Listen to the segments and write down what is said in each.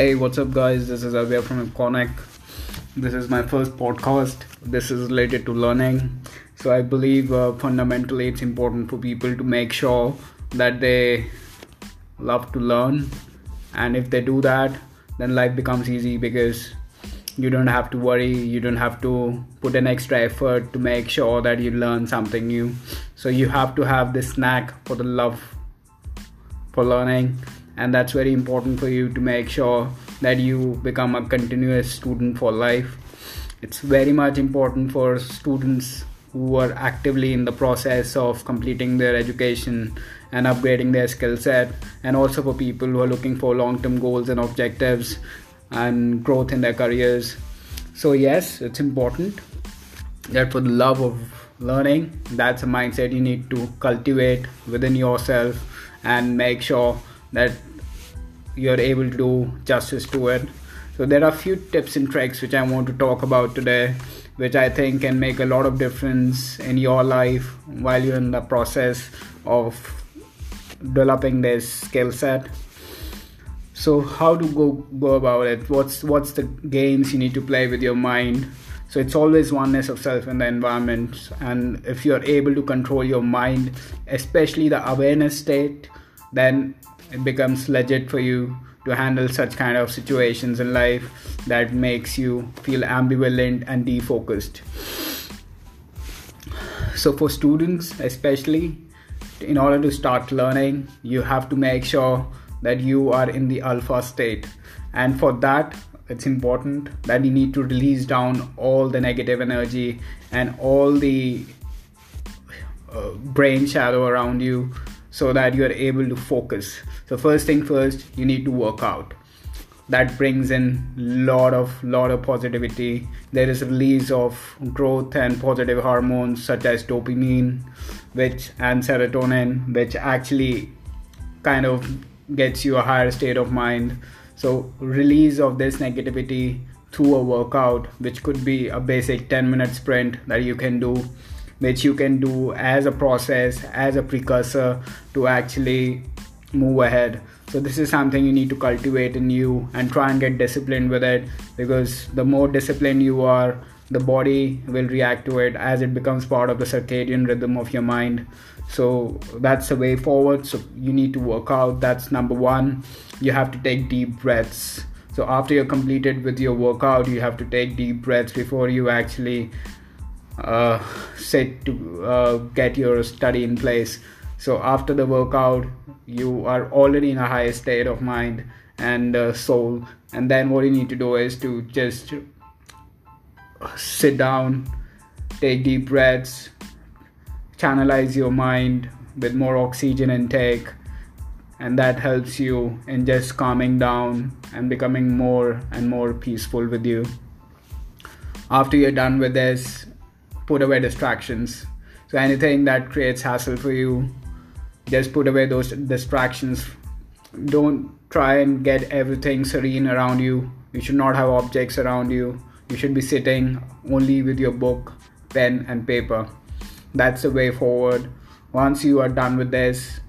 Hey, what's up, guys? This is Abhaya from Iconic. This is my first podcast. This is related to learning. So, I believe uh, fundamentally it's important for people to make sure that they love to learn. And if they do that, then life becomes easy because you don't have to worry, you don't have to put an extra effort to make sure that you learn something new. So, you have to have this knack for the love for learning and that's very important for you to make sure that you become a continuous student for life. It's very much important for students who are actively in the process of completing their education and upgrading their skill set and also for people who are looking for long-term goals and objectives and growth in their careers. So yes it's important that for the love of learning that's a mindset you need to cultivate within yourself and make sure that you're able to do justice to it. So there are a few tips and tricks which I want to talk about today, which I think can make a lot of difference in your life while you're in the process of developing this skill set. So how to go go about it? What's what's the games you need to play with your mind? So it's always oneness of self in the environment, and if you're able to control your mind, especially the awareness state, then it becomes legit for you to handle such kind of situations in life that makes you feel ambivalent and defocused. So for students especially in order to start learning you have to make sure that you are in the alpha state. And for that it's important that you need to release down all the negative energy and all the uh, brain shadow around you so that you are able to focus so first thing first you need to work out. That brings in lot of lot of positivity. There is a release of growth and positive hormones such as dopamine which and serotonin which actually kind of gets you a higher state of mind. So release of this negativity through a workout which could be a basic 10 minute sprint that you can do which you can do as a process as a precursor to actually move ahead. So this is something you need to cultivate in you and try and get disciplined with it because the more disciplined you are the body will react to it as it becomes part of the circadian rhythm of your mind. So that's the way forward. So you need to work out. That's number one. You have to take deep breaths. So after you're completed with your workout you have to take deep breaths before you actually uh, set to uh, get your study in place so after the workout you are already in a high state of mind and uh, soul. And then what you need to do is to just sit down take deep breaths channelize your mind with more oxygen intake. And that helps you in just calming down and becoming more and more peaceful with you. After you're done with this put away distractions. So anything that creates hassle for you, just put away those distractions. Don't try and get everything serene around you. You should not have objects around you. You should be sitting only with your book, pen, and paper. That's the way forward. Once you are done with this,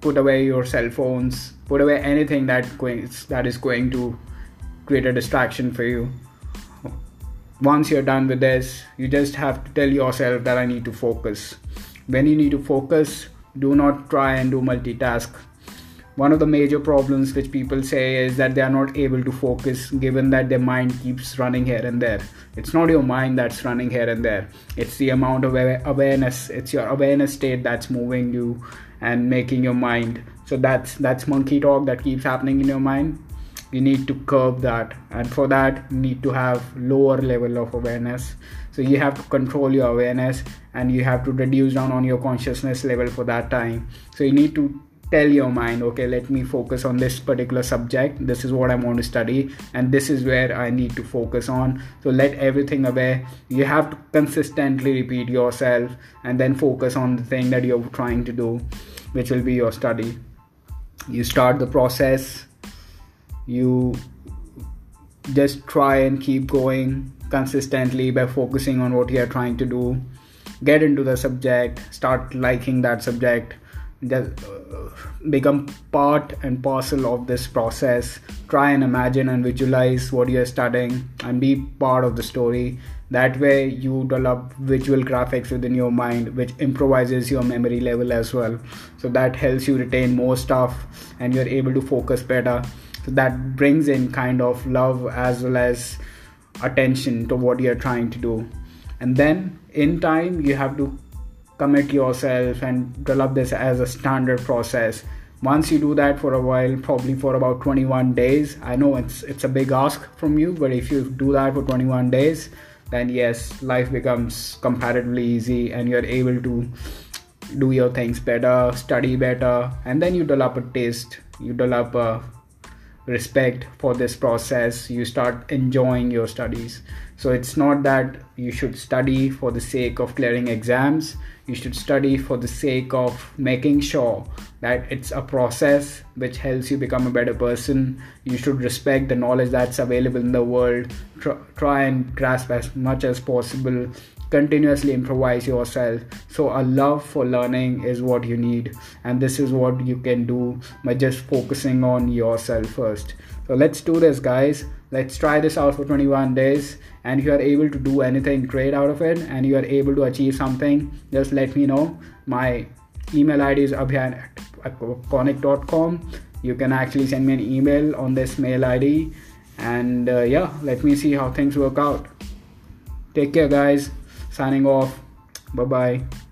put away your cell phones, put away anything that going, that is going to create a distraction for you once you're done with this, you just have to tell yourself that I need to focus. When you need to focus, do not try and do multitask. One of the major problems which people say is that they are not able to focus given that their mind keeps running here and there. It's not your mind that's running here and there, it's the amount of awareness, it's your awareness state that's moving you and making your mind. So that's that's monkey talk that keeps happening in your mind you need to curb that and for that you need to have lower level of awareness so you have to control your awareness and you have to reduce down on your consciousness level for that time. So you need to tell your mind okay let me focus on this particular subject. This is what i want to study and this is where i need to focus on. So let everything away. You have to consistently repeat yourself and then focus on the thing that you're trying to do which will be your study. You start the process. You just try and keep going consistently by focusing on what you are trying to do. Get into the subject start liking that subject just uh, become part and parcel of this process. Try and imagine and visualize what you're studying and be part of the story. That way you develop visual graphics within your mind which improvises your memory level as well. So that helps you retain more stuff and you're able to focus better. So that brings in kind of love as well as attention to what you're trying to do. And then in time you have to commit yourself and develop this as a standard process. Once you do that for a while probably for about 21 days i know it's it's a big ask from you but if you do that for 21 days then yes life becomes comparatively easy and you're able to do your things better study better and then you develop a taste you develop a respect for this process. You start enjoying your studies so it's not that you should study for the sake of clearing exams. You should study for the sake of making sure that it's a process which helps you become a better person. You should respect the knowledge that's available in the world. Try and grasp as much as possible. Continuously improvise yourself. So a love for learning is what you need and this is what you can do by just focusing on yourself first. So let's do this guys let's try this out for 21 days. And if you are able to do anything great out of it and you are able to achieve something just let me know. My email id is abhaya at conic.com you can actually send me an email on this mail id and uh, yeah let me see how things work out. Take care guys. Signing off. Bye bye